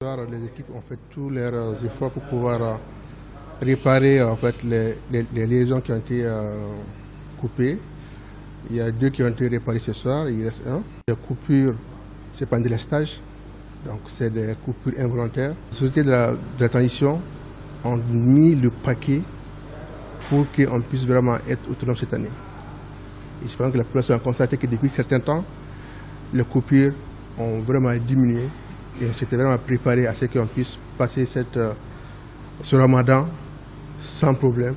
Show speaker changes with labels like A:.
A: Les équipes ont fait tous leurs efforts pour pouvoir réparer en fait, les, liaisons qui ont été coupées. Il y a deux qui ont été réparés ce soir, il reste un. Les coupures, c'est pas un délestage, donc c'est des coupures involontaires. La société de la, transition ont mis le paquet pour qu'on puisse vraiment être autonome cette année. je pense que la population a constaté que depuis un certain temps, les coupures ont vraiment diminué et on s'était vraiment préparé à ce qu'on puisse passer cette, euh, ce ramadan sans problème.